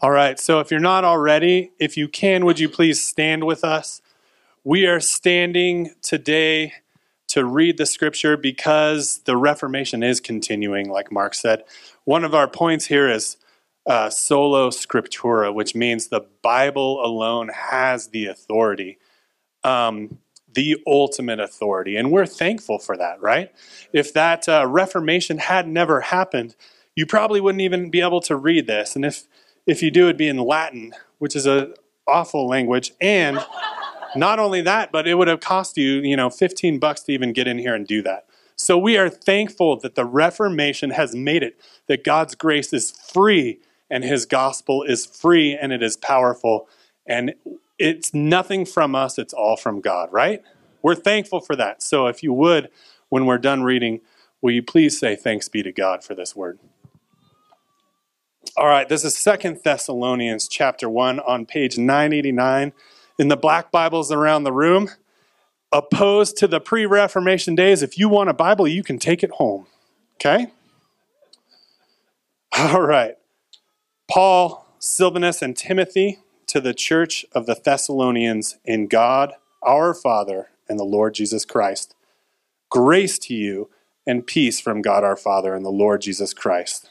All right, so if you're not already, if you can, would you please stand with us? We are standing today to read the scripture because the Reformation is continuing, like Mark said. One of our points here is uh, sola scriptura, which means the Bible alone has the authority, um, the ultimate authority. And we're thankful for that, right? If that uh, Reformation had never happened, you probably wouldn't even be able to read this. And if if you do, it'd be in Latin, which is an awful language. And not only that, but it would have cost you, you know, 15 bucks to even get in here and do that. So we are thankful that the Reformation has made it, that God's grace is free and his gospel is free and it is powerful. And it's nothing from us, it's all from God, right? We're thankful for that. So if you would, when we're done reading, will you please say thanks be to God for this word? All right, this is Second Thessalonians chapter 1 on page 989 in the black Bibles around the room. Opposed to the pre Reformation days, if you want a Bible, you can take it home. Okay? All right. Paul, Silvanus, and Timothy to the church of the Thessalonians in God, our Father, and the Lord Jesus Christ. Grace to you and peace from God our Father and the Lord Jesus Christ.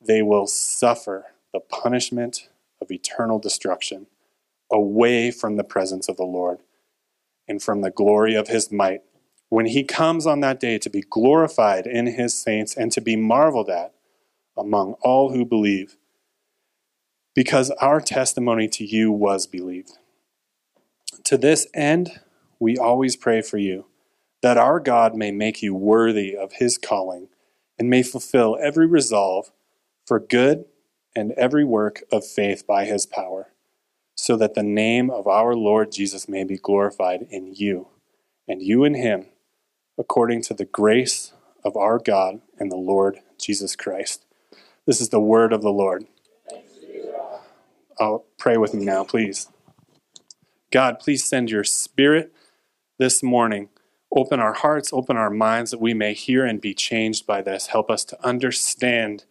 they will suffer the punishment of eternal destruction away from the presence of the Lord and from the glory of his might when he comes on that day to be glorified in his saints and to be marveled at among all who believe, because our testimony to you was believed. To this end, we always pray for you, that our God may make you worthy of his calling and may fulfill every resolve for good and every work of faith by his power, so that the name of our Lord Jesus may be glorified in you, and you in him, according to the grace of our God and the Lord Jesus Christ. This is the word of the Lord. I'll pray with me now, please. God, please send your spirit this morning. Open our hearts, open our minds that we may hear and be changed by this. Help us to understand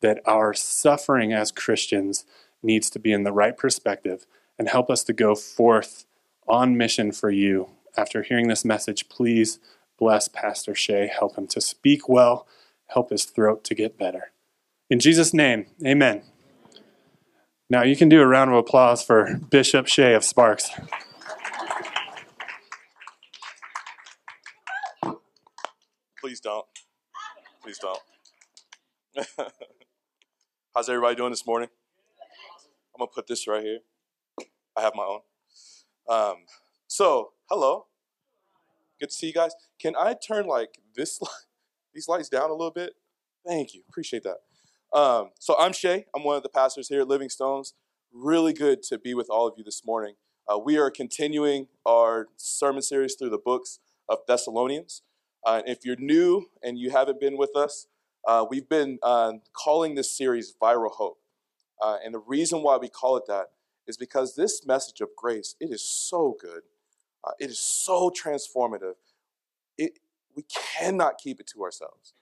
that our suffering as Christians needs to be in the right perspective and help us to go forth on mission for you. After hearing this message, please bless Pastor Shay. Help him to speak well, help his throat to get better. In Jesus' name, amen. Now you can do a round of applause for Bishop Shay of Sparks. Please don't. Please don't. How's everybody doing this morning? I'm gonna put this right here. I have my own. Um, so, hello. Good to see you guys. Can I turn like this, these lights down a little bit? Thank you. Appreciate that. Um, so I'm Shay. I'm one of the pastors here at Living Stones. Really good to be with all of you this morning. Uh, we are continuing our sermon series through the books of Thessalonians. Uh, if you're new and you haven't been with us, uh, we've been uh, calling this series Viral Hope. Uh, and the reason why we call it that is because this message of grace, it is so good. Uh, it is so transformative. It, we cannot keep it to ourselves.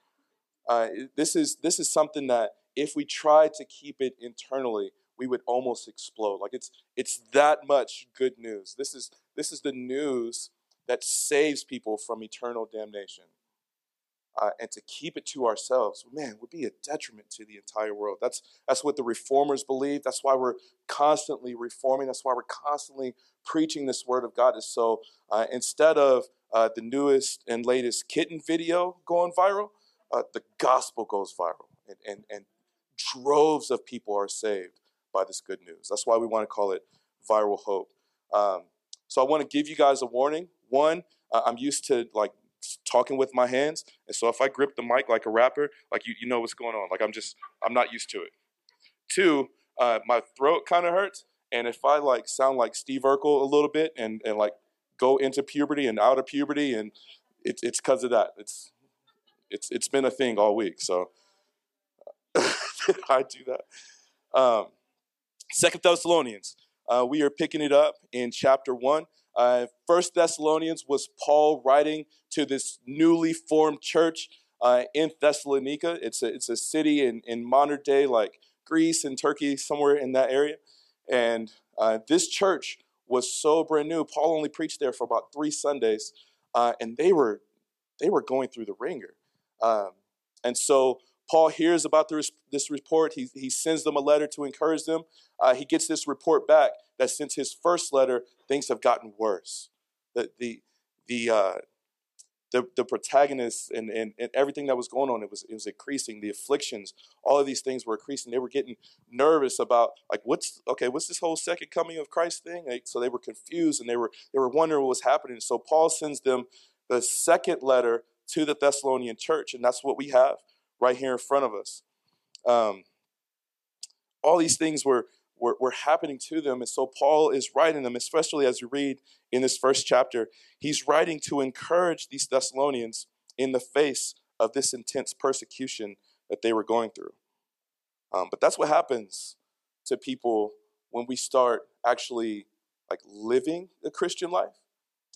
Uh, this, is, this is something that if we try to keep it internally, we would almost explode. Like it's, it's that much good news. This is, this is the news that saves people from eternal damnation. Uh, and to keep it to ourselves, man, would be a detriment to the entire world. That's that's what the reformers believe. That's why we're constantly reforming. That's why we're constantly preaching this word of God. Is so uh, instead of uh, the newest and latest kitten video going viral, uh, the gospel goes viral, and, and and droves of people are saved by this good news. That's why we want to call it viral hope. Um, so I want to give you guys a warning. One, uh, I'm used to like talking with my hands. And so if I grip the mic like a rapper, like you, you know what's going on. Like I'm just, I'm not used to it. Two, uh, my throat kind of hurts. And if I like sound like Steve Urkel a little bit and, and like go into puberty and out of puberty and it, it's because of that. It's, it's, it's been a thing all week. So I do that. Um, Second Thessalonians, uh, we are picking it up in chapter one. Uh, First Thessalonians was Paul writing to this newly formed church uh, in Thessalonica. It's a, it's a city in, in modern day, like Greece and Turkey, somewhere in that area. And uh, this church was so brand new. Paul only preached there for about three Sundays, uh, and they were they were going through the wringer. Um, and so Paul hears about this, this report. He, he sends them a letter to encourage them. Uh, he gets this report back that since his first letter, things have gotten worse. The, the, the, uh, the, the protagonists and, and, and everything that was going on, it was, it was increasing. The afflictions, all of these things were increasing. They were getting nervous about, like, what's, okay, what's this whole second coming of Christ thing? Like, so they were confused and they were, they were wondering what was happening. So Paul sends them the second letter to the Thessalonian church, and that's what we have right here in front of us. Um, all these things were, were, were happening to them. And so Paul is writing them, especially as you read in this first chapter. He's writing to encourage these Thessalonians in the face of this intense persecution that they were going through. Um, but that's what happens to people when we start actually like living the Christian life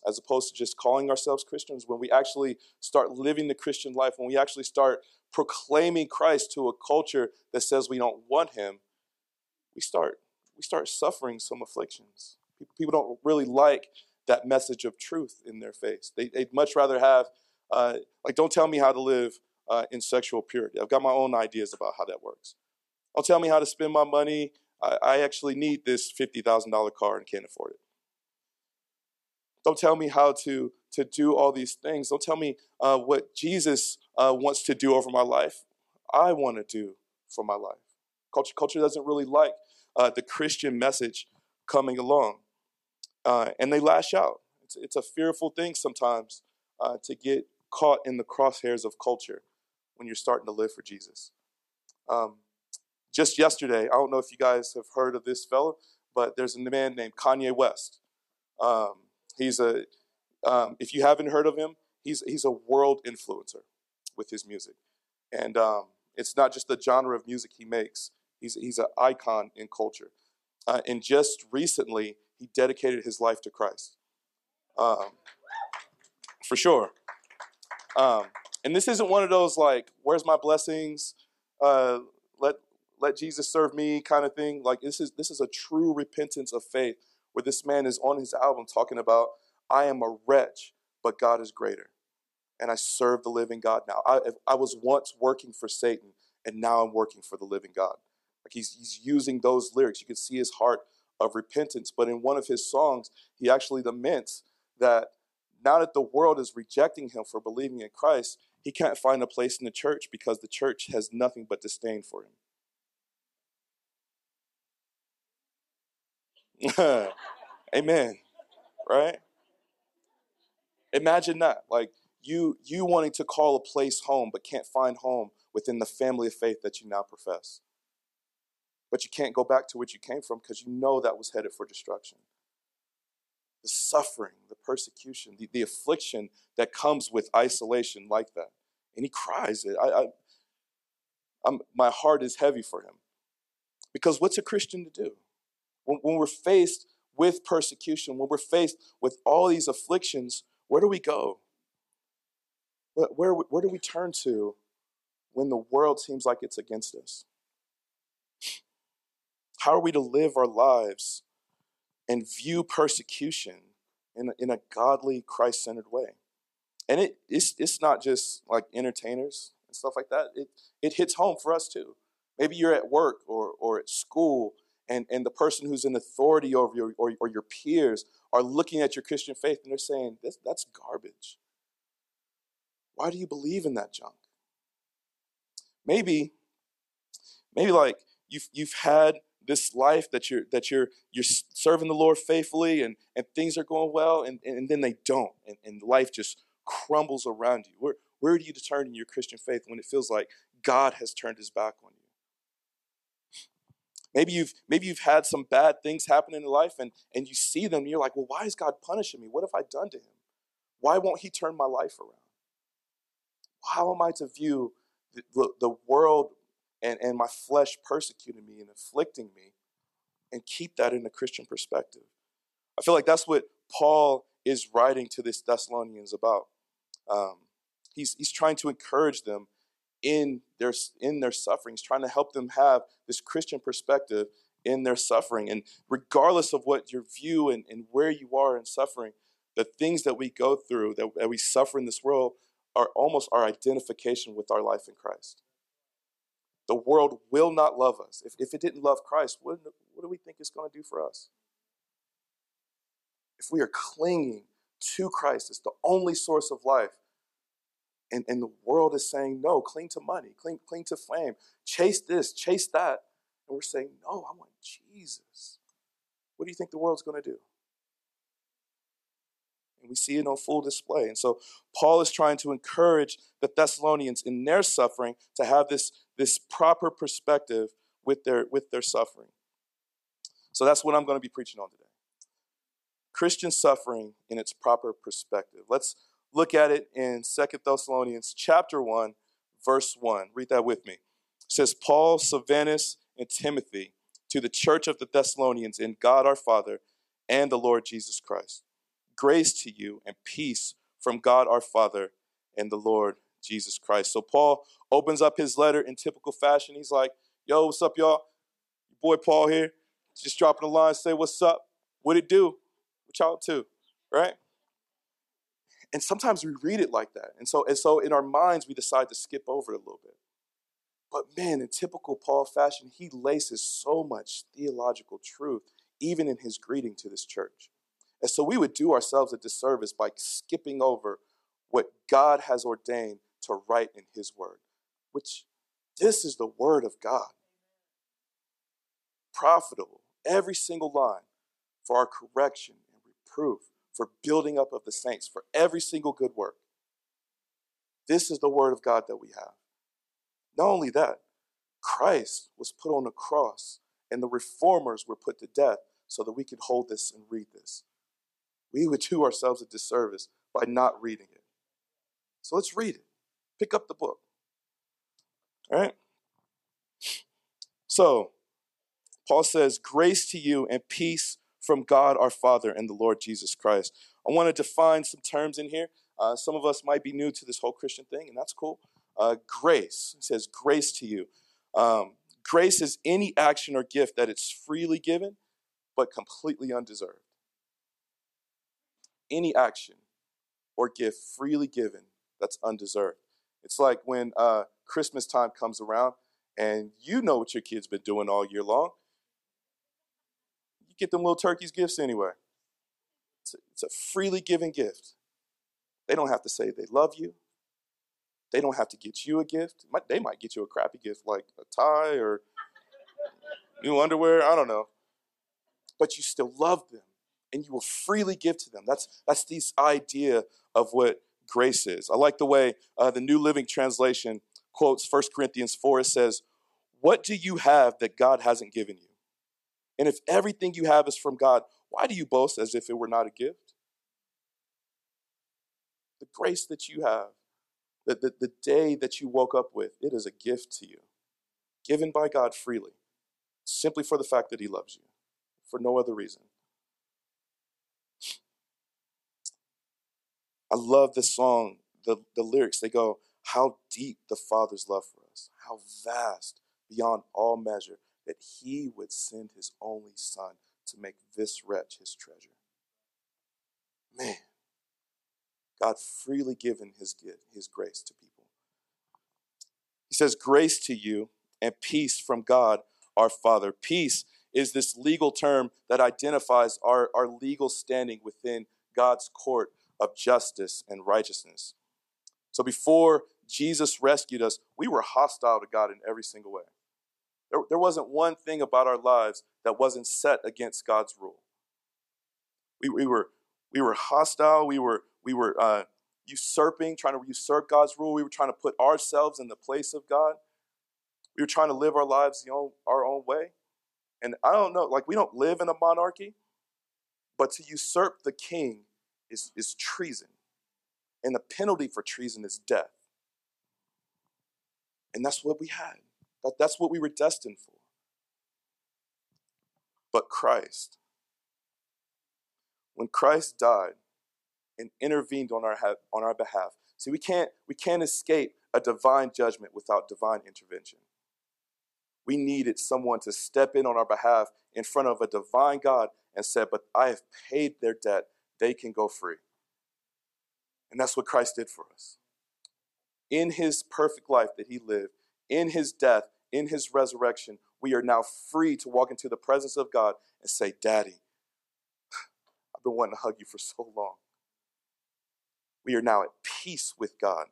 as opposed to just calling ourselves Christians, when we actually start living the Christian life, when we actually start proclaiming Christ to a culture that says we don't want him, we start we start suffering some afflictions. People don't really like that message of truth in their face. They, would much rather have, uh, like, don't tell me how to live uh, in sexual purity. I've got my own ideas about how that works. Don't tell me how to spend my money. I, I actually need this $50,000 car and can't afford it. Don't tell me how to, to do all these things. Don't tell me uh, what Jesus uh, wants to do over my life. I want to do for my life. Culture, culture doesn't really like uh, the Christian message coming along. Uh, and they lash out. It's, it's, a fearful thing sometimes uh, to get caught in the crosshairs of culture when you're starting to live for Jesus. Um, just yesterday, I don't know if you guys have heard of this fellow, but there's a man named Kanye West. Um, He's a, um, if you haven't heard of him, he's, he's a world influencer with his music. And um, it's not just the genre of music he makes, he's, he's an icon in culture. Uh, and just recently, he dedicated his life to Christ. Um, for sure. Um, and this isn't one of those like, where's my blessings? Uh, let let Jesus serve me kind of thing. Like this is this is a true repentance of faith where this man is on his album talking about, I am a wretch, but God is greater. And I serve the living God now. I, I was once working for Satan, and now I'm working for the living God. Like he's, he's using those lyrics. You can see his heart of repentance. But in one of his songs, he actually laments that now that the world is rejecting him for believing in Christ, he can't find a place in the church because the church has nothing but disdain for him. Amen. Right? Imagine that. Like you you wanting to call a place home but can't find home within the family of faith that you now profess. But you can't go back to what you came from because you know that was headed for destruction. The suffering, the persecution, the, the affliction that comes with isolation like that. And he cries it. I, I I'm, my heart is heavy for him. Because what's a Christian to do? When, when we're faced with persecution, when we're faced with all these afflictions, where do we go? Where, where, where do we turn to when the world seems like it's against us? How are we to live our lives and view persecution in a, in a godly, Christ centered way? And it, it's, it's not just like entertainers and stuff like that. It, it hits home for us too. Maybe you're at work or, or at school and, and the person who's in authority over you or, or your peers are looking at your Christian faith and they're saying, that's, garbage. Why do you believe in that junk? Maybe, maybe like you've, you've had this life that you're that you're you're serving the Lord faithfully and, and things are going well and, and then they don't and, and life just crumbles around you. Where where do you turn in your Christian faith when it feels like God has turned his back on you? Maybe you've maybe you've had some bad things happen in your life and, and you see them and you're like, well, why is God punishing me? What have I done to him? Why won't he turn my life around? How am I to view the, the, the world and, and my flesh persecuting me and afflicting me and keep that in a Christian perspective? I feel like that's what Paul is writing to this Thessalonians about. Um, he's, he's trying to encourage them in their, in their sufferings, trying to help them have this Christian perspective in their suffering. And regardless of what your view and, and where you are in suffering, the things that we go through, that, that we suffer in this world, are almost our identification with our life in Christ. The world will not love us. If, if it didn't love Christ, what, what do we think it's going to do for us? If we are clinging to Christ as the only source of life, and, and the world is saying, no, cling to money, cling, cling to fame, chase this, chase that. And we're saying, no, I want Jesus. What do you think the world's going to do? And we see it on full display. And so Paul is trying to encourage the Thessalonians in their suffering to have this, this proper perspective with their, with their suffering. So that's what I'm going to be preaching on today. Christian suffering in its proper perspective. Let's look at it in Second Thessalonians chapter 1, verse 1. Read that with me. It says, Paul, Silvanus, and Timothy to the church of the Thessalonians in God our Father and the Lord Jesus Christ. Grace to you and peace from God our Father and the Lord Jesus Christ. So Paul opens up his letter in typical fashion. He's like, Yo, what's up, y'all? Your boy Paul here. Just dropping a line, say what's up. What it do? What y'all too, right? And sometimes we read it like that. And so, and so in our minds, we decide to skip over it a little bit. But man, in typical Paul fashion, he laces so much theological truth, even in his greeting to this church. And so we would do ourselves a disservice by skipping over what God has ordained to write in His Word, which this is the Word of God. Profitable, every single line for our correction and reproof, for building up of the saints, for every single good work. This is the Word of God that we have. Not only that, Christ was put on the cross and the reformers were put to death so that we could hold this and read this we would do ourselves a disservice by not reading it. So let's read it. Pick up the book. All right? So, Paul says, Grace to you and peace from God our Father and the Lord Jesus Christ. I want to define some terms in here. Uh, some of us might be new to this whole Christian thing, and that's cool. Uh, grace, it says, Grace to you. Um, grace is any action or gift that it's freely given, but completely undeserved any action or gift freely given that's undeserved. It's like when uh, Christmas time comes around and you know what your kid's been doing all year long. You get them little turkeys gifts anyway. It's a, it's a freely given gift. They don't have to say they love you. They don't have to get you a gift. They might get you a crappy gift like a tie or new underwear. I don't know. But you still love them and you will freely give to them. That's, that's this idea of what grace is. I like the way uh, the New Living Translation quotes 1 Corinthians 4. It says, What do you have that God hasn't given you? And if everything you have is from God, why do you boast as if it were not a gift? The grace that you have, the, the, the day that you woke up with, it is a gift to you, given by God freely, simply for the fact that He loves you, for no other reason. I love this song, the, the lyrics. They go, How deep the Father's love for us, how vast beyond all measure that he would send his only Son to make this wretch his treasure. Man, God freely given his, his grace to people. He says, Grace to you and peace from God our Father. Peace is this legal term that identifies our, our legal standing within God's court of justice and righteousness. So before Jesus rescued us, we were hostile to God in every single way. There, there wasn't one thing about our lives that wasn't set against God's rule. We, we, were, we were hostile, we were, we were uh, usurping, trying to usurp God's rule, we were trying to put ourselves in the place of God. We were trying to live our lives our own way. And I don't know, like we don't live in a monarchy, but to usurp the king is, is treason. And the penalty for treason is death. And that's what we had. That, that's what we were destined for. But Christ, when Christ died and intervened on our, on our behalf, see, we can't, we can't escape a divine judgment without divine intervention. We needed someone to step in on our behalf in front of a divine God and said, But I have paid their debt. They can go free. And that's what Christ did for us. In his perfect life that he lived, in his death, in his resurrection, we are now free to walk into the presence of God and say, Daddy, I've been wanting to hug you for so long. We are now at peace with God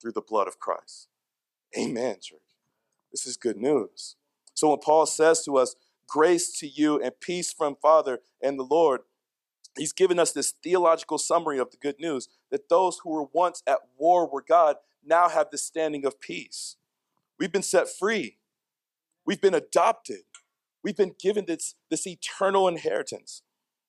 through the blood of Christ. Amen, church. This is good news. So when Paul says to us, grace to you and peace from Father and the Lord, he's given us this theological summary of the good news that those who were once at war with God now have the standing of peace. We've been set free. We've been adopted. We've been given this, this eternal inheritance.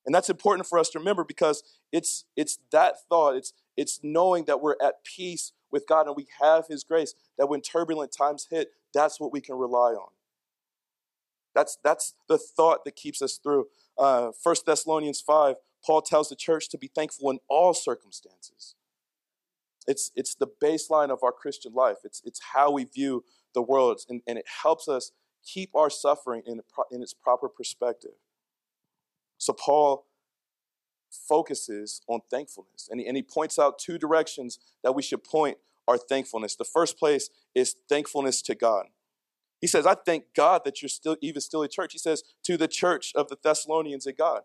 And that's important for us to remember because it's, it's that thought, it's, it's knowing that we're at peace with God and we have His grace, that when turbulent times hit, that's what we can rely on. That's, that's the thought that keeps us through. Uh, 1 Thessalonians 5, Paul tells the church to be thankful in all circumstances. It's, it's the baseline of our Christian life, it's, it's how we view the world, and, and it helps us keep our suffering in, in its proper perspective. So, Paul focuses on thankfulness, and he, and he points out two directions that we should point our thankfulness. The first place is thankfulness to God. He says, I thank God that you're still even still a church. He says to the church of the Thessalonians at God.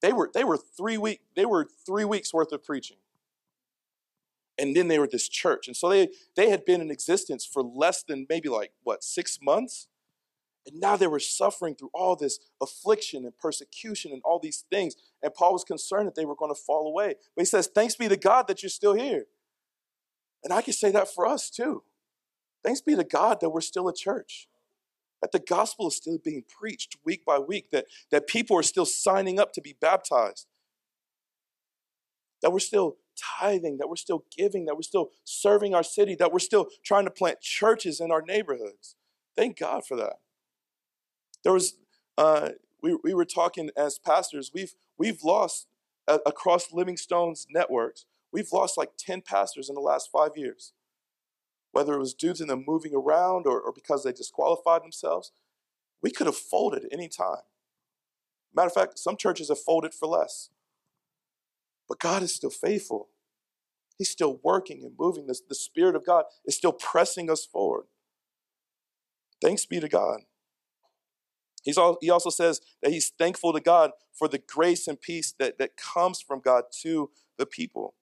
They were they were three week they were three weeks worth of preaching. And then they were this church. And so they they had been in existence for less than maybe like what six months. And now they were suffering through all this affliction and persecution and all these things. And Paul was concerned that they were going to fall away. But he says, Thanks be to God that you're still here. And I can say that for us too. Thanks be to God that we're still a church, that the gospel is still being preached week by week, that, that people are still signing up to be baptized, that we're still tithing, that we're still giving, that we're still serving our city, that we're still trying to plant churches in our neighborhoods. Thank God for that. There was, uh, we, we were talking as pastors, we've, we've lost uh, across Living Stones networks, we've lost like 10 pastors in the last five years whether it was due to them moving around or, or because they disqualified themselves, we could have folded any time. Matter of fact, some churches have folded for less. But God is still faithful. He's still working and moving. The, the Spirit of God is still pressing us forward. Thanks be to God. He's all, he also says that he's thankful to God for the grace and peace that, that comes from God to the people.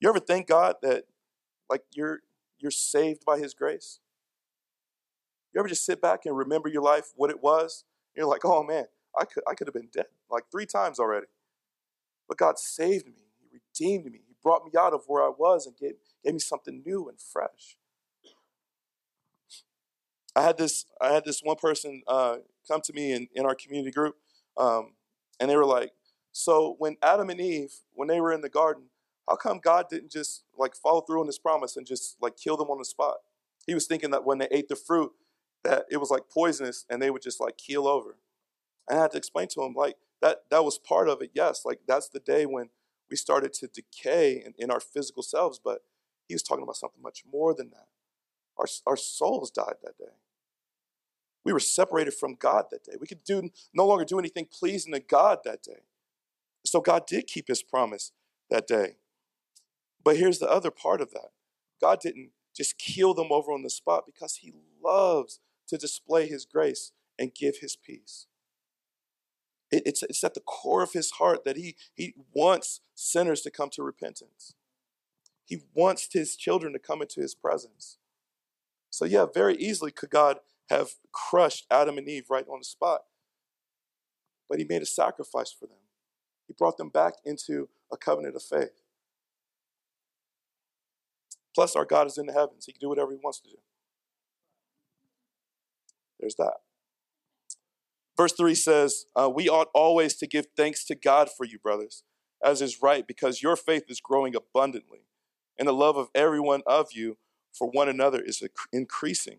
You ever thank God that like you're you're saved by His grace? You ever just sit back and remember your life, what it was? You're like, oh man, I could, I could have been dead like three times already. But God saved me. He redeemed me. He brought me out of where I was and gave, gave me something new and fresh. I had this, I had this one person uh, come to me in, in our community group, um, and they were like, so when Adam and Eve, when they were in the garden, how come God didn't just like follow through on his promise and just like kill them on the spot? He was thinking that when they ate the fruit, that it was like poisonous and they would just like keel over. And I had to explain to him like that that was part of it. Yes, like that's the day when we started to decay in, in our physical selves, but he was talking about something much more than that. Our, our souls died that day. We were separated from God that day. We could do no longer do anything pleasing to God that day. So God did keep his promise that day. But here's the other part of that God didn't just kill them over on the spot because He loves to display His grace and give His peace. It, it's, it's at the core of His heart that he, he wants sinners to come to repentance. He wants His children to come into His presence. So, yeah, very easily could God have crushed Adam and Eve right on the spot. But He made a sacrifice for them, He brought them back into a covenant of faith. Plus, our God is in the heavens. He can do whatever He wants to do. There's that. Verse 3 says, uh, We ought always to give thanks to God for you, brothers, as is right, because your faith is growing abundantly, and the love of every one of you for one another is increasing.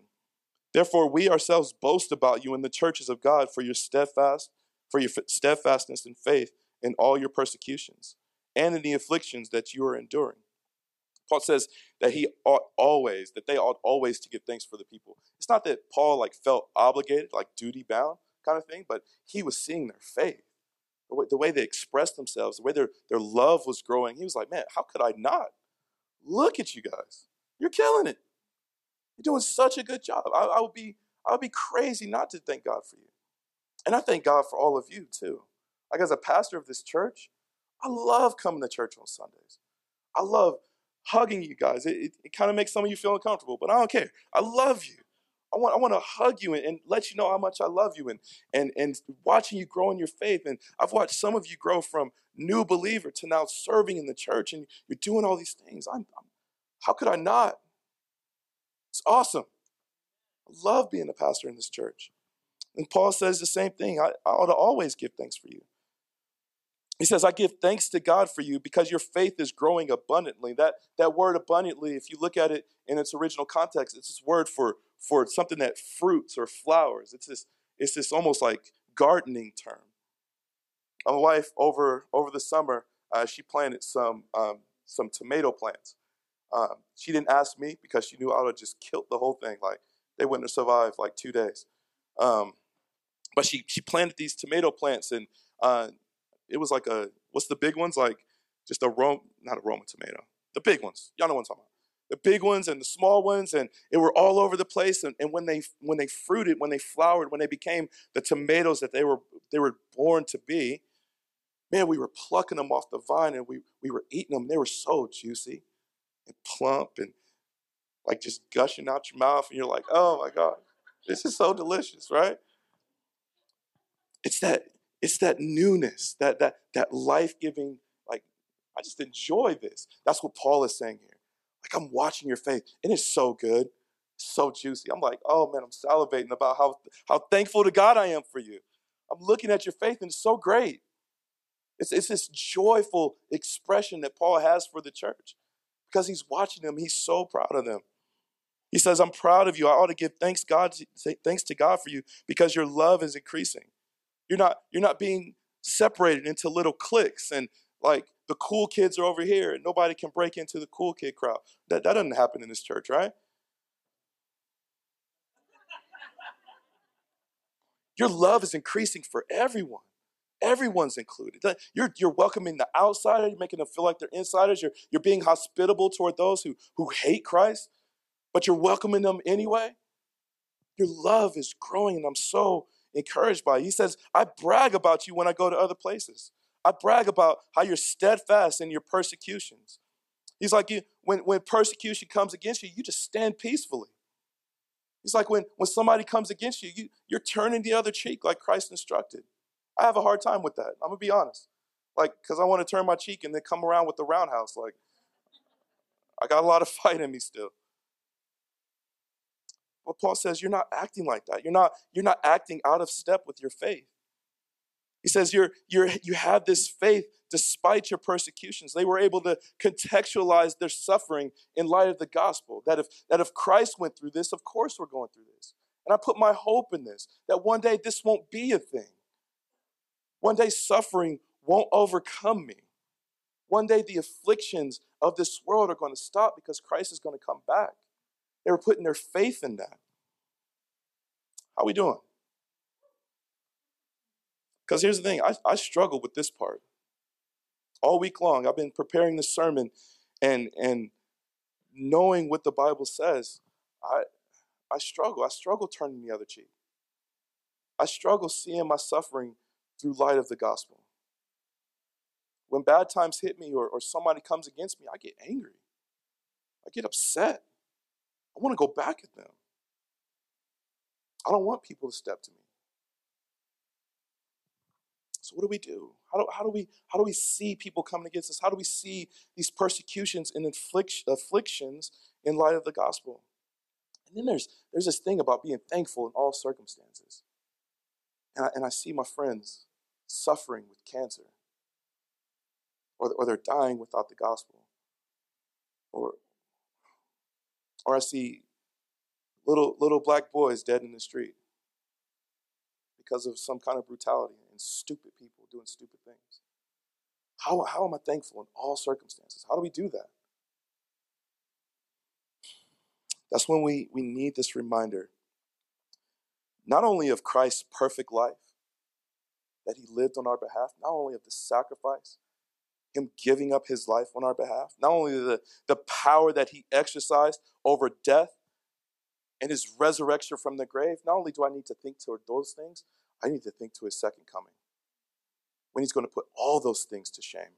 Therefore, we ourselves boast about you in the churches of God for your steadfast, for your steadfastness and faith in all your persecutions, and in the afflictions that you are enduring Paul says that he ought always, that they ought always to give thanks for the people. It's not that Paul like felt obligated, like duty bound kind of thing, but he was seeing their faith, the way, the way they expressed themselves, the way their, their love was growing. He was like, man, how could I not? Look at you guys. You're killing it. You're doing such a good job. I, I would be I would be crazy not to thank God for you. And I thank God for all of you too. Like as a pastor of this church, I love coming to church on Sundays. I love hugging you guys. It, it, it kind of makes some of you feel uncomfortable, but I don't care. I love you. I want, I want to hug you and, and, let you know how much I love you and, and, and watching you grow in your faith. And I've watched some of you grow from new believer to now serving in the church and you're doing all these things. I'm, I'm how could I not? It's awesome. I love being a pastor in this church. And Paul says the same thing. I, I ought to always give thanks for you. He says, I give thanks to God for you because your faith is growing abundantly. That, that word abundantly, if you look at it in its original context, it's this word for, for something that fruits or flowers. It's this, it's this almost like gardening term. My wife, over, over the summer, uh, she planted some, um, some tomato plants. Um, she didn't ask me because she knew I would have just killed the whole thing. Like, they wouldn't have survived like two days. Um, but she, she planted these tomato plants, and uh, it was like a what's the big ones? Like just a Rome not a Roman tomato the big ones. Y'all know what I'm talking about. The big ones and the small ones and it were all over the place and, and when they when they fruited when they flowered when they became the tomatoes that they were they were born to be man we were plucking them off the vine and we we were eating them. They were so juicy and plump and like just gushing out your mouth and you're like oh my god this is so delicious right? It's that it's that newness, that that that life-giving, like, I just enjoy this. That's what Paul is saying here. Like I'm watching your faith, and it's so good, so juicy. I'm like, oh man, I'm salivating about how how thankful to God I am for you. I'm looking at your faith, and it's so great. It's, it's this joyful expression that Paul has for the church because he's watching them. He's so proud of them. He says, I'm proud of you. I ought to give thanks God thanks to God for you because your love is increasing. You're not, you're not being separated into little cliques and like the cool kids are over here and nobody can break into the cool kid crowd. That, that doesn't happen in this church, right? Your love is increasing for everyone. Everyone's included. You're, you're welcoming the outsider, you're making them feel like they're insiders, you're, you're being hospitable toward those who, who hate Christ, but you're welcoming them anyway. Your love is growing, and I'm so encouraged by. He says, I brag about you when I go to other places. I brag about how you're steadfast in your persecutions. He's like, you, when, when persecution comes against you, you just stand peacefully. He's like, when, when somebody comes against you, you, you're turning the other cheek like Christ instructed. I have a hard time with that. I'm going to be honest. Like, because I want to turn my cheek and then come around with the roundhouse. Like, I got a lot of fight in me still. But Paul says you're not acting like that. You're not, you're not acting out of step with your faith. He says you're, you're, you have this faith despite your persecutions. They were able to contextualize their suffering in light of the gospel. That if, that if Christ went through this, of course we're going through this. And I put my hope in this, that one day this won't be a thing. One day suffering won't overcome me. One day the afflictions of this world are going to stop because Christ is going to come back. They were putting their faith in that. How we doing? Because here's the thing, I, I struggle with this part. All week long, I've been preparing this sermon, and and knowing what the Bible says, I I struggle. I struggle turning the other cheek. I struggle seeing my suffering through light of the gospel. When bad times hit me or, or somebody comes against me, I get angry. I get upset. I want to go back at them. I don't want people to step to me. So what do we do? How do, how do we how do we see people coming against us? How do we see these persecutions and afflictions in light of the gospel? And then there's there's this thing about being thankful in all circumstances. And I, and I see my friends suffering with cancer, or, or they're dying without the gospel, or or I see little little black boys dead in the street because of some kind of brutality and stupid people doing stupid things. How, how am I thankful in all circumstances? How do we do that? That's when we, we need this reminder, not only of Christ's perfect life that he lived on our behalf, not only of the sacrifice, him giving up his life on our behalf, not only the, the power that he exercised over death and his resurrection from the grave, not only do I need to think toward those things, I need to think to his second coming when he's going to put all those things to shame.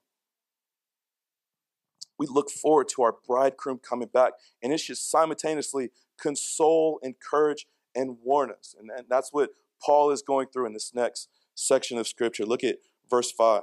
We look forward to our bridegroom coming back, and it should simultaneously console, encourage, and warn us. And that's what Paul is going through in this next section of scripture. Look at verse 5.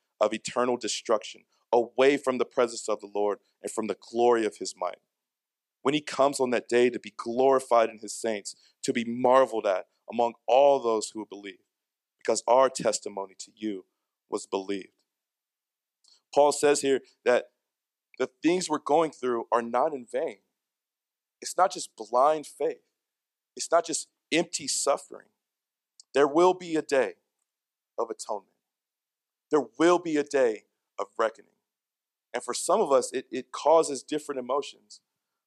of eternal destruction away from the presence of the Lord and from the glory of his might. When he comes on that day to be glorified in his saints, to be marveled at among all those who believe, because our testimony to you was believed. Paul says here that the things we're going through are not in vain. It's not just blind faith, it's not just empty suffering. There will be a day of atonement, there will be a day of reckoning. And for some of us, it, it causes different emotions.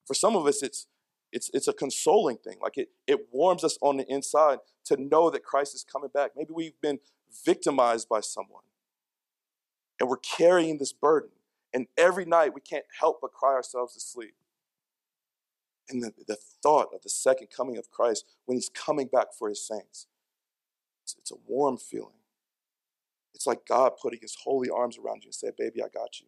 For some of us, it's it's, it's a consoling thing. Like it, it warms us on the inside to know that Christ is coming back. Maybe we've been victimized by someone and we're carrying this burden. And every night we can't help but cry ourselves to sleep. And the, the thought of the second coming of Christ when he's coming back for his saints, it's, it's a warm feeling. It's like God putting his holy arms around you and saying, Baby, I got you.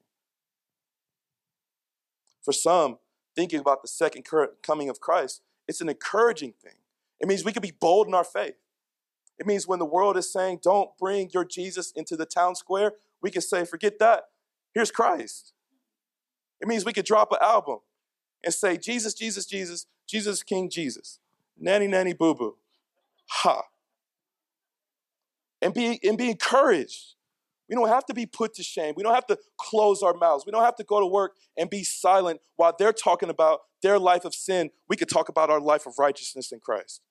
For some, thinking about the second coming of Christ, it's an encouraging thing. It means we can be bold in our faith. It means when the world is saying, don't bring your Jesus into the town square, we can say, forget that. Here's Christ. It means we could drop an album and say, Jesus, Jesus, Jesus, Jesus, King Jesus. Nanny, nanny, boo boo. Ha. And be, and be encouraged we don't have to be put to shame. We don't have to close our mouths. We don't have to go to work and be silent while they're talking about their life of sin. We could talk about our life of righteousness in Christ.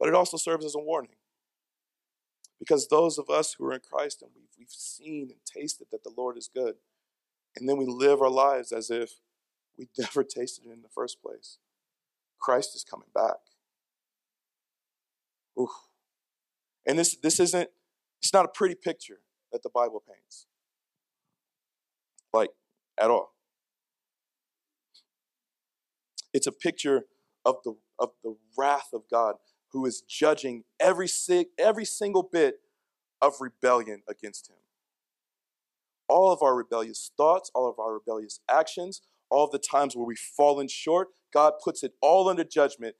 But it also serves as a warning. Because those of us who are in Christ and we've, we've seen and tasted that the Lord is good, and then we live our lives as if we never tasted it in the first place. Christ is coming back. Ooh. And this, this isn't it's not a pretty picture that the Bible paints. Like, at all. It's a picture of the, of the wrath of God who is judging every, every single bit of rebellion against him. All of our rebellious thoughts, all of our rebellious actions, all of the times where we've fallen short, God puts it all under judgment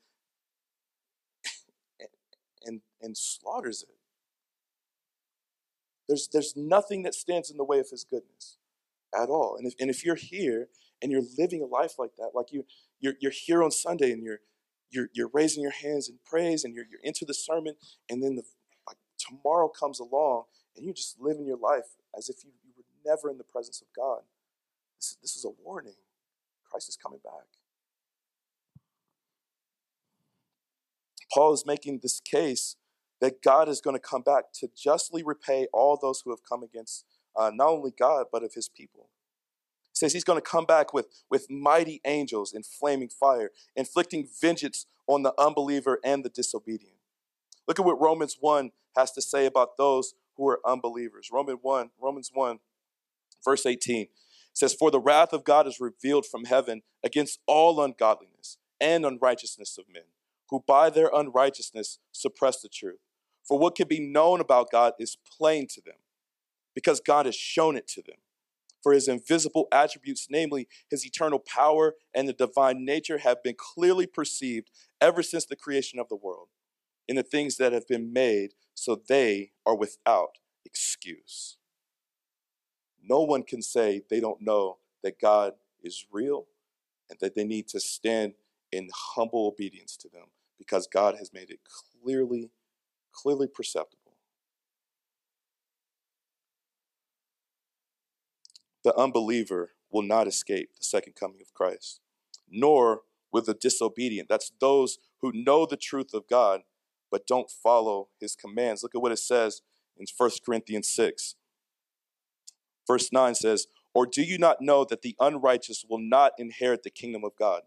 and, slaughters it. There's, there's nothing that stands in the way of his goodness at all. And if, and if you're here and you're living a life like that, like you, you're, you're here on Sunday and you're, you're, you're raising your hands in praise and you're, you're into the sermon, and then the, like tomorrow comes along and you're just living your life as if you, you were never in the presence of God. This, this is a warning. Christ is coming back. Paul is making this case that God is going to come back to justly repay all those who have come against uh, not only God, but of his people. He says he's going to come back with, with mighty angels in flaming fire, inflicting vengeance on the unbeliever and the disobedient. Look at what Romans 1 has to say about those who are unbelievers. Romans 1, Romans 1, verse 18 says, For the wrath of God is revealed from heaven against all ungodliness and unrighteousness of men, who by their unrighteousness suppress the truth. For what can be known about God is plain to them, because God has shown it to them. For his invisible attributes, namely his eternal power and the divine nature, have been clearly perceived ever since the creation of the world in the things that have been made, so they are without excuse. No one can say they don't know that God is real and that they need to stand in humble obedience to them because God has made it clearly, clearly perceptible. The unbeliever will not escape the second coming of Christ, nor will the disobedient. That's those who know the truth of God but don't follow his commands. Look at what it says in 1 Corinthians 6. Verse 9 says, Or do you not know that the unrighteous will not inherit the kingdom of God?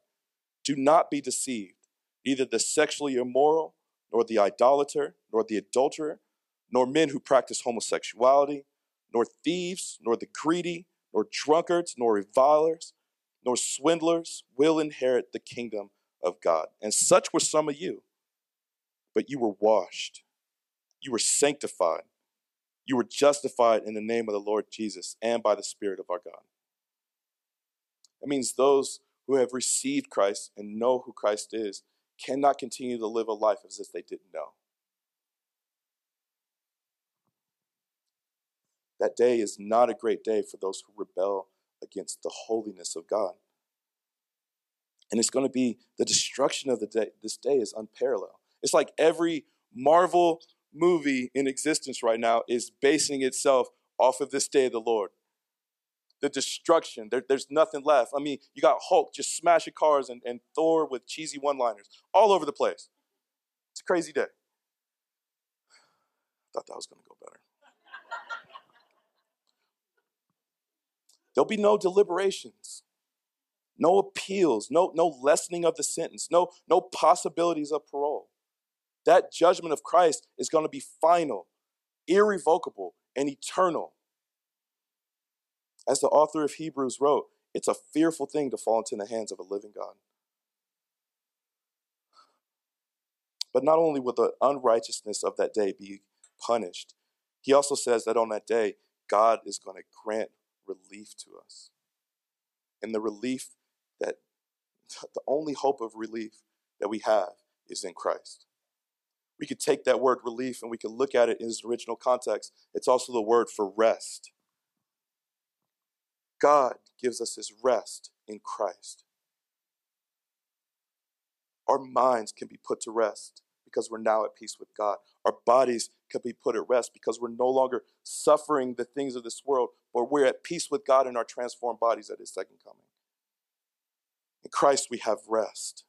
Do not be deceived. Neither the sexually immoral, nor the idolater, nor the adulterer, nor men who practice homosexuality, nor thieves, nor the greedy, nor drunkards, nor revilers, nor swindlers will inherit the kingdom of God. And such were some of you. But you were washed, you were sanctified, you were justified in the name of the Lord Jesus and by the Spirit of our God. That means those who have received Christ and know who Christ is cannot continue to live a life as if they didn't know. That day is not a great day for those who rebel against the holiness of God. And it's going to be the destruction of the day. This day is unparalleled. It's like every Marvel movie in existence right now is basing itself off of this day of the Lord. The destruction, there, there's nothing left. I mean, you got Hulk just smashing cars and, and Thor with cheesy one liners all over the place. It's a crazy day. Thought that was going to go better. There'll be no deliberations, no appeals, no, no lessening of the sentence, no, no possibilities of parole. That judgment of Christ is going to be final, irrevocable, and eternal. As the author of Hebrews wrote, it's a fearful thing to fall into the hands of a living God. But not only will the unrighteousness of that day be punished, he also says that on that day, God is going to grant relief to us. And the relief that, the only hope of relief that we have is in Christ we could take that word relief and we could look at it in its original context. It's also the word for rest. God gives us his rest in Christ. Our minds can be put to rest because we're now at peace with God. Our bodies can be put at rest because we're no longer suffering the things of this world, but we're at peace with God in our transformed bodies at his second coming. In Christ, we have rest.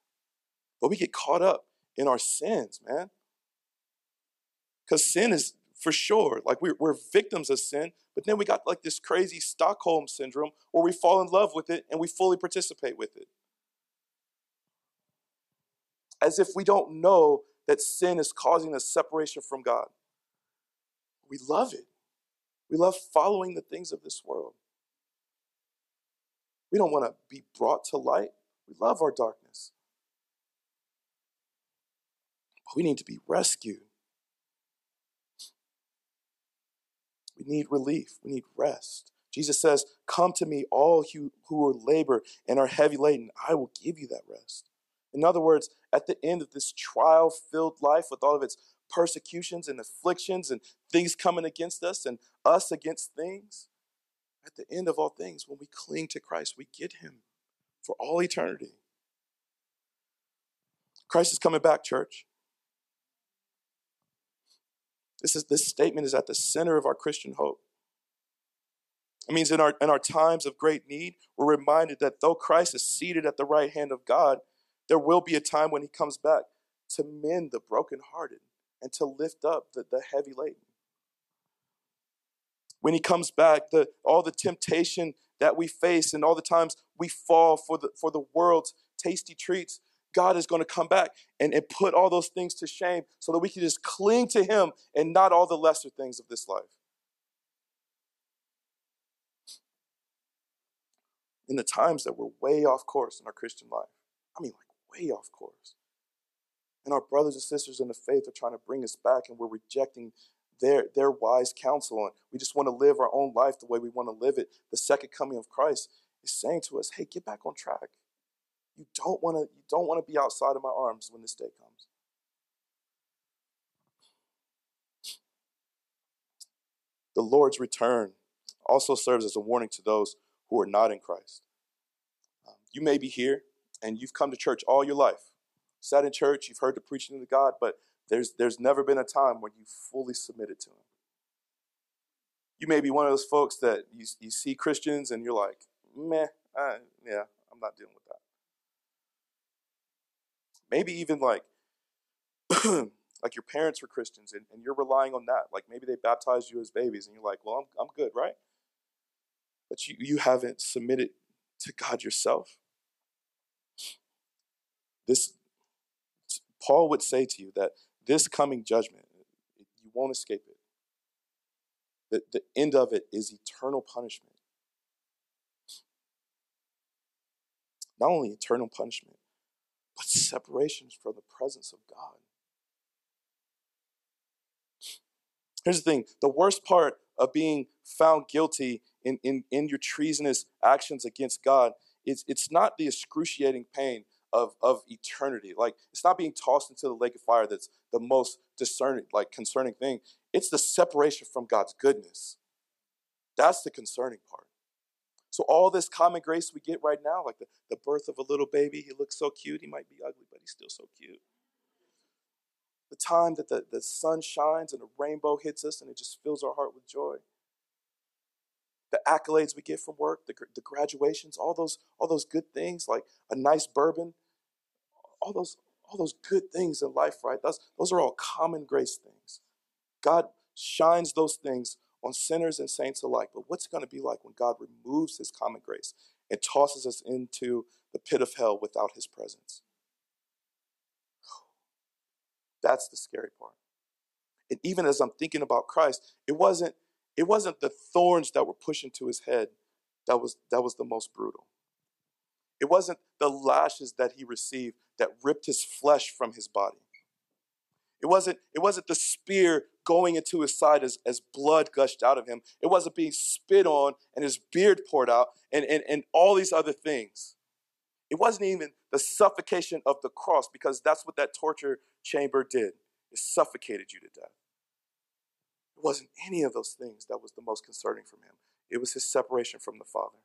But we get caught up in our sins, man. Because sin is for sure, like we're, we're victims of sin, but then we got like this crazy Stockholm syndrome where we fall in love with it and we fully participate with it. As if we don't know that sin is causing a separation from God. We love it. We love following the things of this world. We don't want to be brought to light. We love our darkness. But we need to be rescued. We need relief. We need rest. Jesus says, Come to me, all you who are labor and are heavy laden. I will give you that rest. In other words, at the end of this trial filled life with all of its persecutions and afflictions and things coming against us and us against things, at the end of all things, when we cling to Christ, we get Him for all eternity. Christ is coming back, church. This, is, this statement is at the center of our Christian hope. It means in our, in our times of great need, we're reminded that though Christ is seated at the right hand of God, there will be a time when he comes back to mend the brokenhearted and to lift up the, the heavy laden. When he comes back, the, all the temptation that we face and all the times we fall for the, for the world's tasty treats, God is going to come back and, and put all those things to shame so that we can just cling to him and not all the lesser things of this life. in the times that we're way off course in our Christian life. I mean, like way off course. And our brothers and sisters in the faith are trying to bring us back, and we're rejecting their, their wise counsel. And we just want to live our own life the way we want to live it. The second coming of Christ is saying to us, hey, get back on track. You don't want to, you don't want to be outside of my arms when this day comes. The Lord's return also serves as a warning to those who are not in Christ. Um, you may be here and you've come to church all your life, sat in church, you've heard the preaching of God, but there's, there's never been a time when you fully submitted to Him. You may be one of those folks that you, you see Christians and you're like, meh, uh, yeah, I'm not dealing with. Maybe even like, like your parents were Christians and, and you're relying on that. Like maybe they baptized you as babies and you're like, well, I'm, I'm good, right? but you, you haven't submitted to God yourself. This Paul would say to you that this coming judgment, you won't escape it. The, the end of it is eternal punishment. Not only eternal punishment, but separation from the presence of God. Here's the thing the worst part of being found guilty in, in, in your treasonous actions against God, it's, it's not the excruciating pain of, of eternity. Like it's not being tossed into the lake of fire that's the most discerning, like concerning thing. It's the separation from God's goodness. That's the concerning part. So all this common grace we get right now, like the, the birth of a little baby, he looks so cute. He might be ugly, but he's still so cute. The time that the, the sun shines and the rainbow hits us and it just fills our heart with joy the accolades we get from work, the, the graduations, all those, all those good things, like a nice bourbon, all those, all those good things in life, right? Those, those are all common grace things. God shines those things on sinners and saints alike. But what's it going to be like when God removes his common grace and tosses us into the pit of hell without his presence? That's the scary part. And even as I'm thinking about Christ, it wasn't it wasn't the thorns that were pushed into his head that was, that was the most brutal. It wasn't the lashes that he received that ripped his flesh from his body. It wasn't, it wasn't the spear going into his side as, as blood gushed out of him. It wasn't being spit on and his beard poured out and, and, and all these other things. It wasn't even the suffocation of the cross because that's what that torture chamber did. It suffocated you to death. It wasn't any of those things that was the most concerning from him. It was his separation from the Father.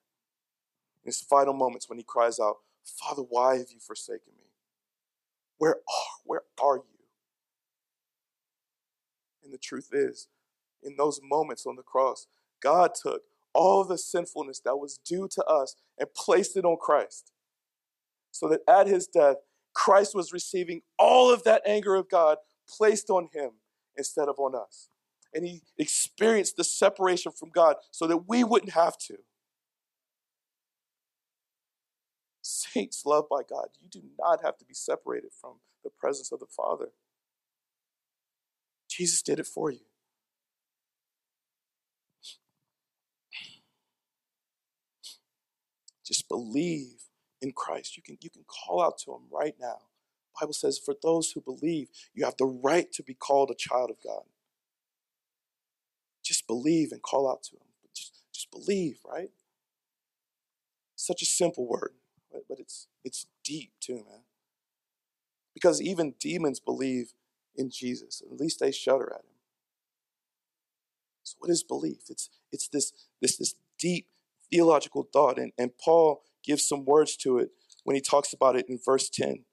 In his final moments when he cries out, Father, why have you forsaken me? Where are, where are you? And the truth is, in those moments on the cross, God took all the sinfulness that was due to us and placed it on Christ. So that at his death, Christ was receiving all of that anger of God placed on him instead of on us and he experienced the separation from God so that we wouldn't have to. Saints loved by God, you do not have to be separated from the presence of the Father. Jesus did it for you. Just believe in Christ. You can, you can call out to him right now. Bible says, for those who believe, you have the right to be called a child of God. Just believe and call out to him. Just, just believe, right? Such a simple word, but, but it's it's deep too, man. Because even demons believe in Jesus. At least they shudder at him. So what is belief? It's it's this this this deep theological thought. And, and Paul gives some words to it when he talks about it in verse 10.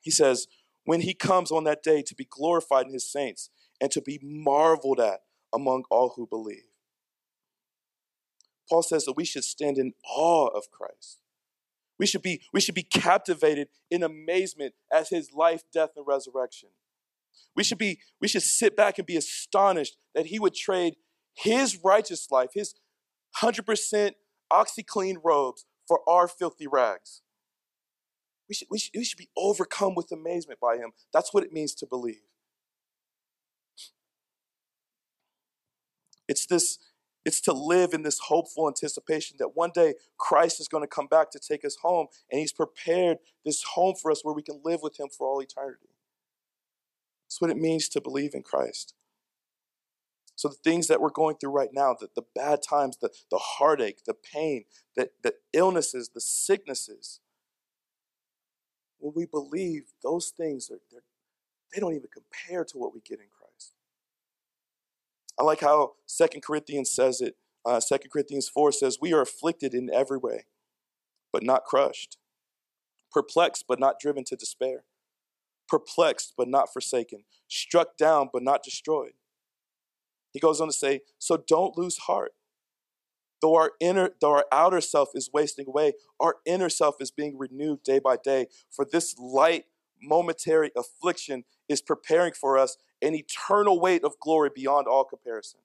He says, When he comes on that day to be glorified in his saints and to be marveled at among all who believe. Paul says that we should stand in awe of Christ. We should be, we should be captivated in amazement at his life, death, and resurrection. We should be, we should sit back and be astonished that he would trade his righteous life, his 100% OxiClean robes for our filthy rags. We should, we, should, we should be overcome with amazement by him. That's what it means to believe. It's this, it's to live in this hopeful anticipation that one day Christ is going to come back to take us home, and He's prepared this home for us where we can live with Him for all eternity. That's what it means to believe in Christ. So the things that we're going through right now, the, the bad times, the, the heartache, the pain, the, the illnesses, the sicknesses, when we believe those things are they don't even compare to what we get in Christ. I like how Second Corinthians says it. Uh, 2 Corinthians 4 says, We are afflicted in every way, but not crushed, perplexed, but not driven to despair, perplexed, but not forsaken, struck down, but not destroyed. He goes on to say, So don't lose heart. Though our inner, though our outer self is wasting away, our inner self is being renewed day by day. For this light, momentary affliction is preparing for us an eternal weight of glory beyond all comparison.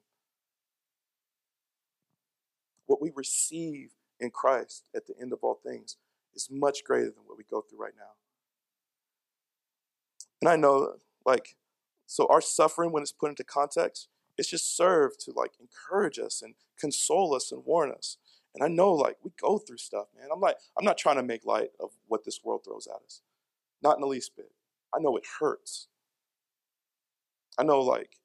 What we receive in Christ at the end of all things is much greater than what we go through right now. And I know, like, so our suffering, when it's put into context, it's just served to like encourage us and console us and warn us. And I know like we go through stuff, man. I'm like, I'm not trying to make light of what this world throws at us. Not in the least bit. I know it hurts. I know like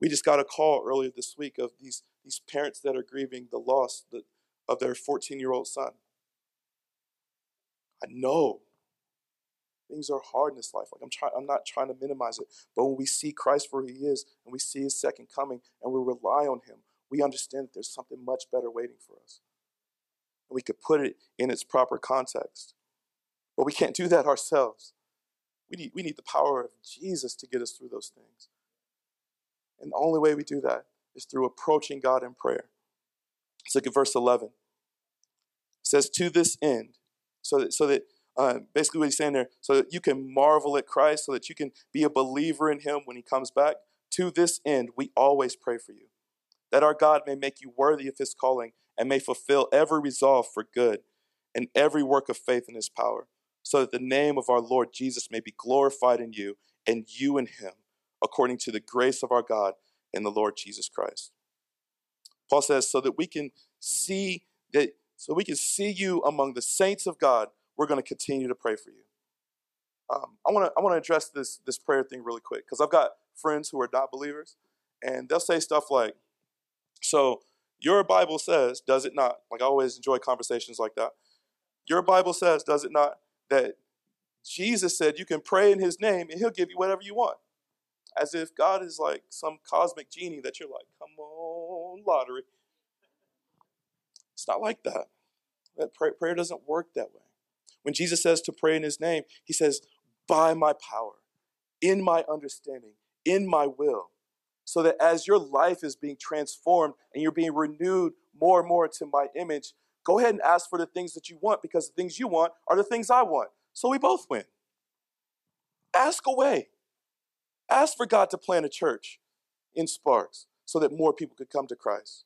we just got a call earlier this week of these these parents that are grieving the loss of their 14 year old son. I know Things are hard in this life. Like I'm trying, I'm not trying to minimize it. But when we see Christ for who he is and we see his second coming and we rely on him, we understand that there's something much better waiting for us. And we could put it in its proper context. But we can't do that ourselves. We need, we need the power of Jesus to get us through those things. And the only way we do that is through approaching God in prayer. Let's look at verse 11. It says, To this end, so that, so that uh, basically, what he's saying there, so that you can marvel at Christ, so that you can be a believer in him when he comes back. To this end, we always pray for you, that our God may make you worthy of his calling and may fulfill every resolve for good and every work of faith in his power, so that the name of our Lord Jesus may be glorified in you and you in him, according to the grace of our God and the Lord Jesus Christ. Paul says, so that we can see that, so we can see you among the saints of God we're going to continue to pray for you. Um, I want to I want to address this this prayer thing really quick because I've got friends who are not believers, and they'll say stuff like, "So your Bible says, does it not?" Like I always enjoy conversations like that. Your Bible says, does it not, that Jesus said you can pray in His name and He'll give you whatever you want, as if God is like some cosmic genie that you're like, "Come on, lottery." It's not like that. That prayer, prayer doesn't work that way. When Jesus says to pray in his name, he says, by my power, in my understanding, in my will. So that as your life is being transformed and you're being renewed more and more to my image, go ahead and ask for the things that you want because the things you want are the things I want. So we both win. Ask away. Ask for God to plant a church in Sparks so that more people could come to Christ.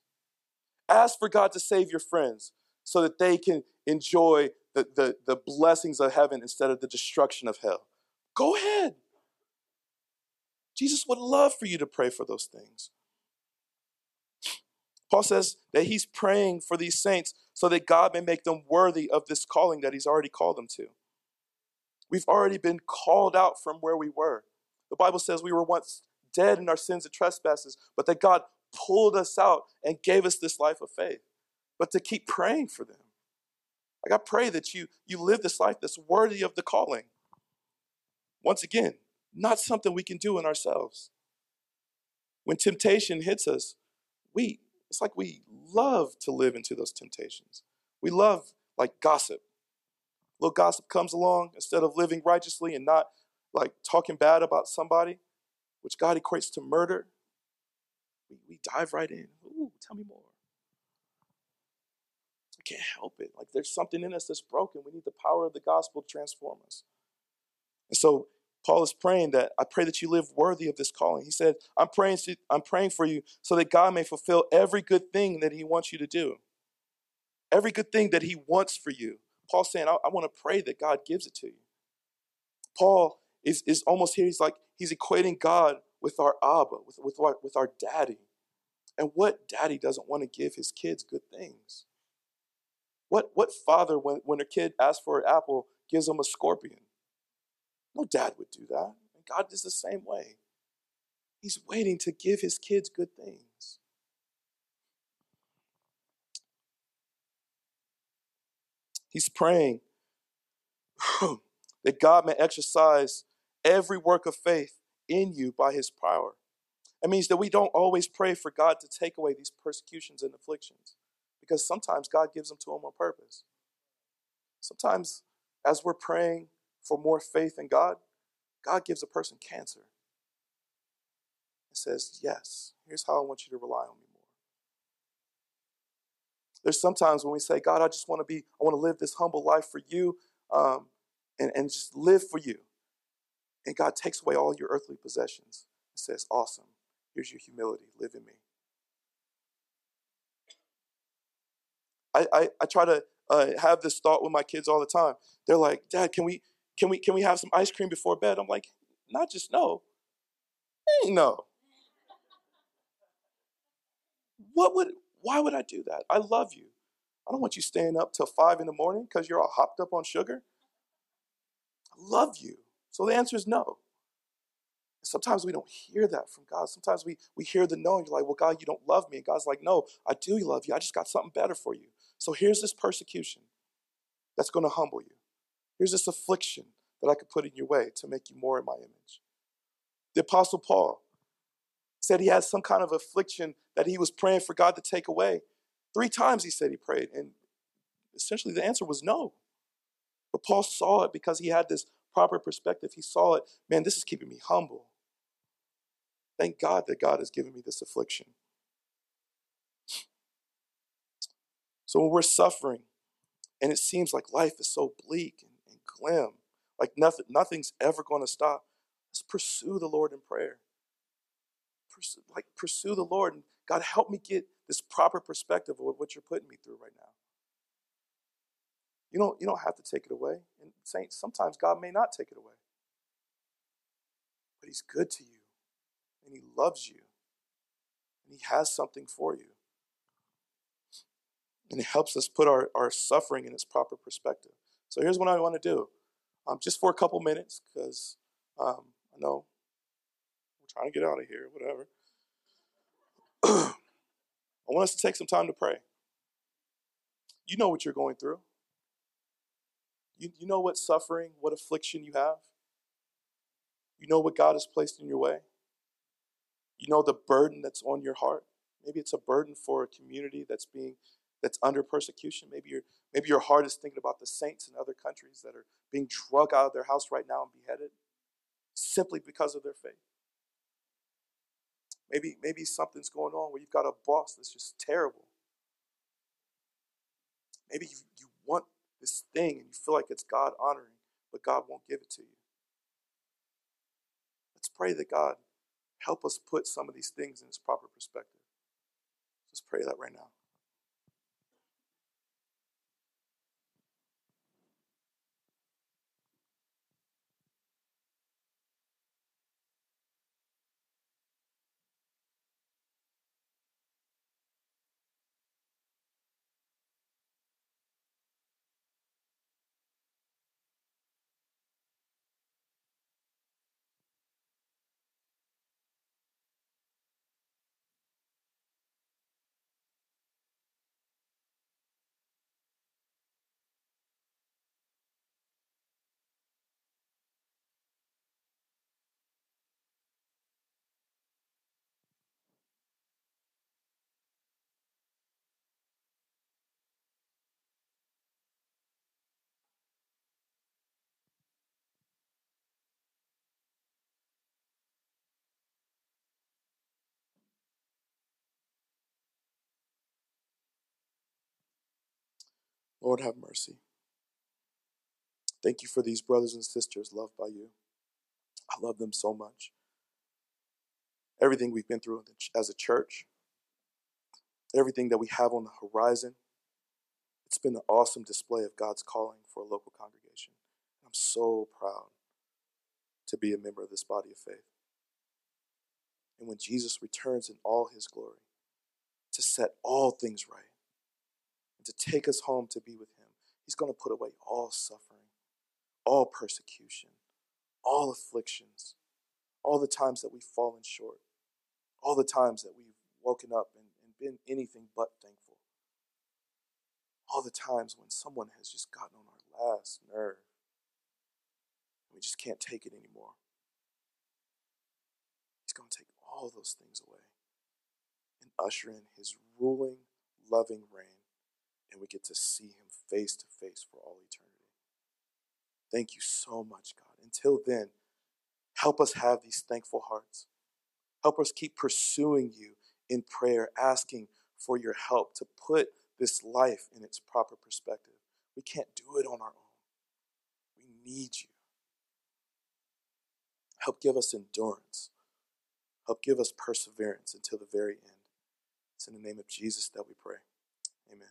Ask for God to save your friends so that they can enjoy the, the, the blessings of heaven instead of the destruction of hell. Go ahead. Jesus would love for you to pray for those things. Paul says that he's praying for these saints so that God may make them worthy of this calling that he's already called them to. We've already been called out from where we were. The Bible says we were once dead in our sins and trespasses, but that God pulled us out and gave us this life of faith. But to keep praying for them. Like I pray that you you live this life that's worthy of the calling. Once again, not something we can do in ourselves. When temptation hits us, we it's like we love to live into those temptations. We love like gossip. Little gossip comes along instead of living righteously and not like talking bad about somebody, which God equates to murder. We, we dive right in. Ooh, tell me more. Can't help it. Like there's something in us that's broken. We need the power of the gospel to transform us. And so Paul is praying that I pray that you live worthy of this calling. He said, I'm praying, to, I'm praying for you so that God may fulfill every good thing that He wants you to do. Every good thing that He wants for you. Paul's saying, I, I want to pray that God gives it to you. Paul is, is almost here, he's like, he's equating God with our Abba, with, with, our, with our daddy. And what daddy doesn't want to give his kids good things? What, what father, when, when a kid asks for an apple, gives them a scorpion? No dad would do that. And God is the same way. He's waiting to give his kids good things. He's praying that God may exercise every work of faith in you by his power. It means that we don't always pray for God to take away these persecutions and afflictions because sometimes God gives them to them on purpose. Sometimes, as we're praying for more faith in God, God gives a person cancer. It says, Yes, here's how I want you to rely on me more. There's sometimes when we say, God, I just want to be, I want to live this humble life for you um, and, and just live for you. And God takes away all your earthly possessions and says, Awesome, here's your humility, live in me. I, I, I try to uh, have this thought with my kids all the time. They're like, Dad, can we can we can we have some ice cream before bed? I'm like, not just no. No. What would why would I do that? I love you. I don't want you staying up till five in the morning because you're all hopped up on sugar. I love you. So the answer is no. Sometimes we don't hear that from God. Sometimes we, we hear the no, and you're like, well, God, you don't love me. And God's like, no, I do love you. I just got something better for you. So here's this persecution that's going to humble you. Here's this affliction that I could put in your way to make you more in my image. The Apostle Paul said he had some kind of affliction that he was praying for God to take away. Three times he said he prayed, and essentially the answer was no. But Paul saw it because he had this proper perspective. He saw it, man, this is keeping me humble. Thank God that God has given me this affliction. So when we're suffering and it seems like life is so bleak and, and glim, like nothing, nothing's ever going to stop, let's pursue the Lord in prayer. Pursue, like pursue the Lord and God help me get this proper perspective of what you're putting me through right now. You don't, you don't have to take it away. And saints, sometimes God may not take it away. But He's good to you and He loves you and He has something for you. And it helps us put our, our suffering in its proper perspective. So here's what I want to do. Um, just for a couple minutes, because um, I know we're trying to get out of here, whatever. I want us to take some time to pray. You know what you're going through. You, you know what suffering, what affliction you have. You know what God has placed in your way. You know the burden that's on your heart. Maybe it's a burden for a community that's being that's under persecution. Maybe your maybe your heart is thinking about the saints in other countries that are being drug out of their house right now and beheaded simply because of their faith. Maybe maybe something's going on where you've got a boss that's just terrible. Maybe you, you want this thing and you feel like it's God honoring, but God won't give it to you. Let's pray that God help us put some of these things in its proper perspective. Just pray that right now. Lord, have mercy. Thank you for these brothers and sisters loved by you. I love them so much. Everything we've been through as a church, everything that we have on the horizon, it's been an awesome display of God's calling for a local congregation. I'm so proud to be a member of this body of faith. And when Jesus returns in all his glory to set all things right to take us home to be with him, he's going to put away all suffering, all persecution, all afflictions, all the times that we've fallen short, all the times that we've woken up and, and been anything but thankful, all the times when someone has just gotten on our last nerve. We just can't take it anymore. He's going to take all those things away and usher in his ruling, loving reign, and we get to see him face to face for all eternity. Thank you so much, God. Until then, help us have these thankful hearts. Help us keep pursuing you in prayer, asking for your help to put this life in its proper perspective. We can't do it on our own. We need you. Help give us endurance. Help give us perseverance until the very end. It's in the name of Jesus that we pray. Amen.